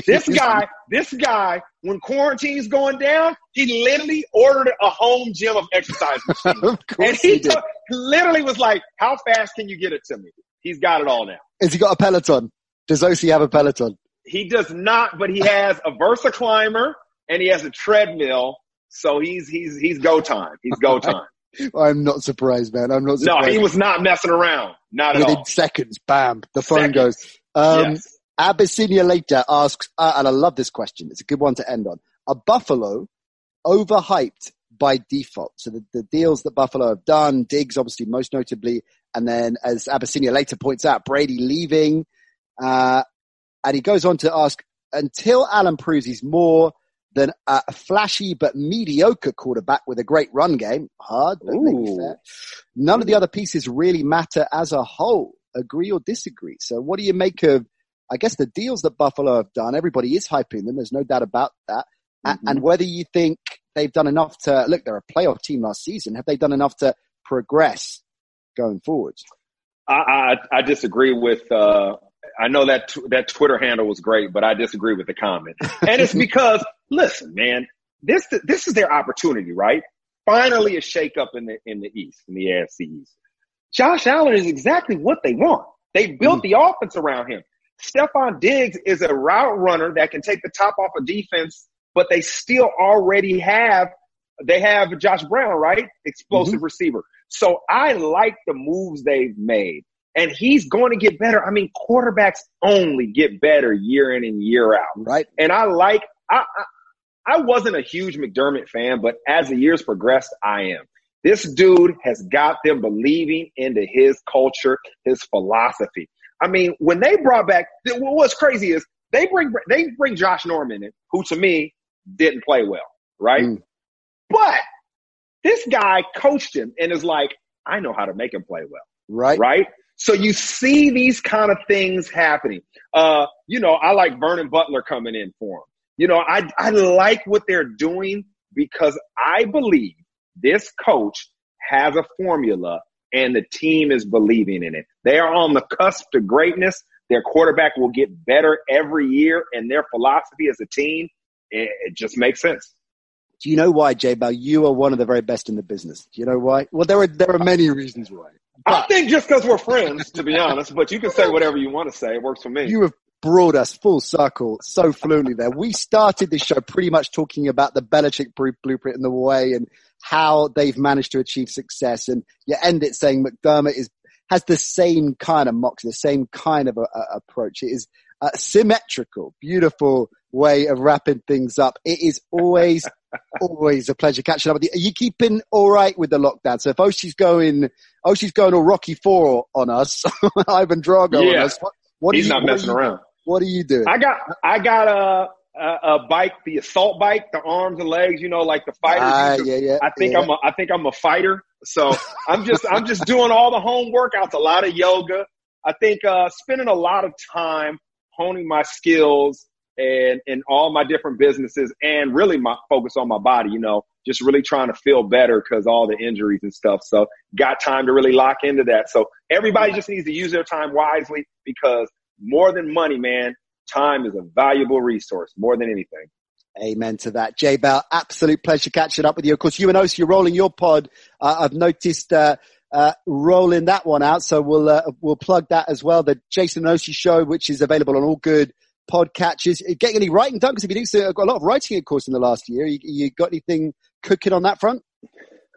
this guy, this guy, when quarantine's going down, he literally ordered a home gym of exercise machines. and he, he took, literally was like, how fast can you get it to me? He's got it all now. Has he got a Peloton? Does OC have a Peloton? He does not, but he has a VersaClimber and he has a treadmill. So he's, he's, he's go time. He's go time. I'm not surprised, man. I'm not surprised. No, he was not messing around. Not Within at all. seconds, bam, the phone seconds. goes. Um, yes. Abyssinia later asks, uh, and I love this question. It's a good one to end on. Are Buffalo overhyped by default? So the, the deals that Buffalo have done, Diggs obviously most notably, and then as Abyssinia later points out, Brady leaving, uh, and he goes on to ask, until Allen proves he's more than a flashy but mediocre quarterback with a great run game, hard, but maybe fair, none of the other pieces really matter as a whole. Agree or disagree? So what do you make of I guess the deals that Buffalo have done, everybody is hyping them. There's no doubt about that. Mm-hmm. And whether you think they've done enough to look, they're a playoff team last season. Have they done enough to progress going forwards? I, I, I disagree with. Uh, I know that t- that Twitter handle was great, but I disagree with the comment. And it's because, listen, man, this this is their opportunity, right? Finally, a shakeup in the in the East, in the AFC East. Josh Allen is exactly what they want. They built mm-hmm. the offense around him. Stefon Diggs is a route runner that can take the top off of defense, but they still already have they have Josh Brown, right? Explosive mm-hmm. receiver. So I like the moves they've made. And he's going to get better. I mean, quarterbacks only get better year in and year out. Right. And I like I, I, I wasn't a huge McDermott fan, but as the years progressed, I am. This dude has got them believing into his culture, his philosophy. I mean, when they brought back, what's crazy is they bring they bring Josh Norman in, who to me didn't play well, right? Mm. But this guy coached him and is like, I know how to make him play well, right? Right. So you see these kind of things happening. Uh, you know, I like Vernon Butler coming in for him. You know, I I like what they're doing because I believe this coach has a formula and the team is believing in it. They are on the cusp to greatness. Their quarterback will get better every year, and their philosophy as a team, it, it just makes sense. Do you know why, J Bell? You are one of the very best in the business. Do you know why? Well, there are there are many reasons why. But I think just because we're friends, to be honest. But you can say whatever you want to say. It works for me. You have brought us full circle so fluently there. We started this show pretty much talking about the Belichick blueprint and the way and how they've managed to achieve success. And you end it saying McDermott is has the same kind of moxie, the same kind of a, a approach. It is a symmetrical, beautiful way of wrapping things up. It is always, always a pleasure catching up with you. Are you keeping all right with the lockdown? So if Osi's going, Osi's going all Rocky Four on us, Ivan Drago yeah. on us. What, what He's you, not messing you, around. What are you doing? I got, I got a, a, a, bike, the assault bike, the arms and legs, you know, like the fighters. Ah, yeah, yeah, I think yeah. I'm a, I think I'm a fighter. So I'm just, I'm just doing all the home workouts, a lot of yoga. I think, uh, spending a lot of time honing my skills and, in all my different businesses and really my focus on my body, you know, just really trying to feel better because all the injuries and stuff. So got time to really lock into that. So everybody just needs to use their time wisely because more than money, man, time is a valuable resource more than anything. Amen to that. Jay Bell, absolute pleasure catching up with you. Of course, you and Osi, you're rolling your pod. Uh, I've noticed, uh, uh, rolling that one out. So we'll, uh, we'll plug that as well. The Jason Osi show, which is available on all good podcatchers. Getting any writing done? Because if you do, I've got a lot of writing, of course, in the last year. You, you got anything cooking on that front?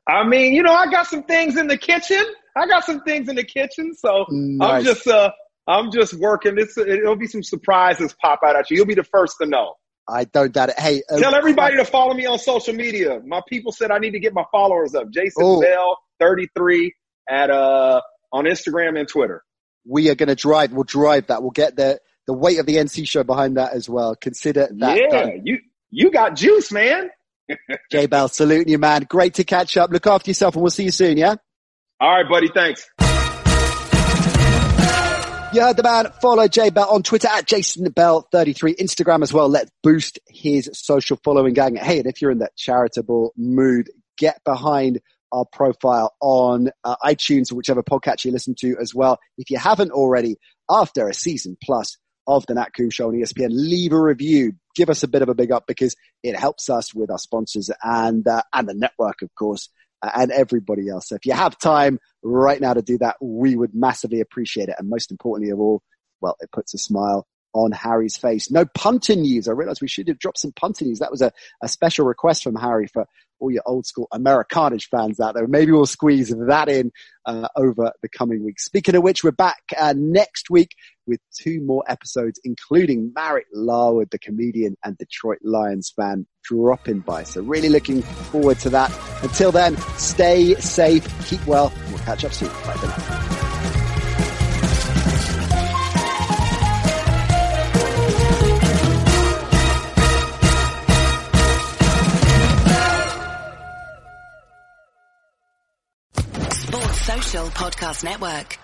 I mean, you know, I got some things in the kitchen. I got some things in the kitchen. So nice. I'm just, uh, I'm just working. It's, it'll be some surprises pop out at you. You'll be the first to know. I don't doubt it. Hey, uh, tell everybody to follow me on social media. My people said I need to get my followers up. Jason oh. Bell, 33 at, uh, on Instagram and Twitter. We are going to drive. We'll drive that. We'll get the, the weight of the NC show behind that as well. Consider that. Yeah. Done. You, you got juice, man. Jay Bell, saluting you, man. Great to catch up. Look after yourself and we'll see you soon. Yeah. All right, buddy. Thanks. You heard the man. Follow Jay Bell on Twitter at Jason Bell 33 Instagram as well. Let's boost his social following gang. Hey, and if you're in that charitable mood, get behind our profile on uh, iTunes or whichever podcast you listen to as well. If you haven't already, after a season plus of the Nat Coombs Show on ESPN, leave a review. Give us a bit of a big up because it helps us with our sponsors and uh, and the network, of course and everybody else. So if you have time right now to do that, we would massively appreciate it. And most importantly of all, well, it puts a smile on Harry's face. No punter news. I realized we should have dropped some punter news. That was a, a special request from Harry for all your old school Americanage fans out there. Maybe we'll squeeze that in uh, over the coming weeks. Speaking of which, we're back uh, next week with two more episodes, including Marek Larwood, the comedian and Detroit Lions fan, dropping by. So really looking forward to that. Until then, stay safe, keep well. We'll catch up soon. Bye for now. Podcast Network.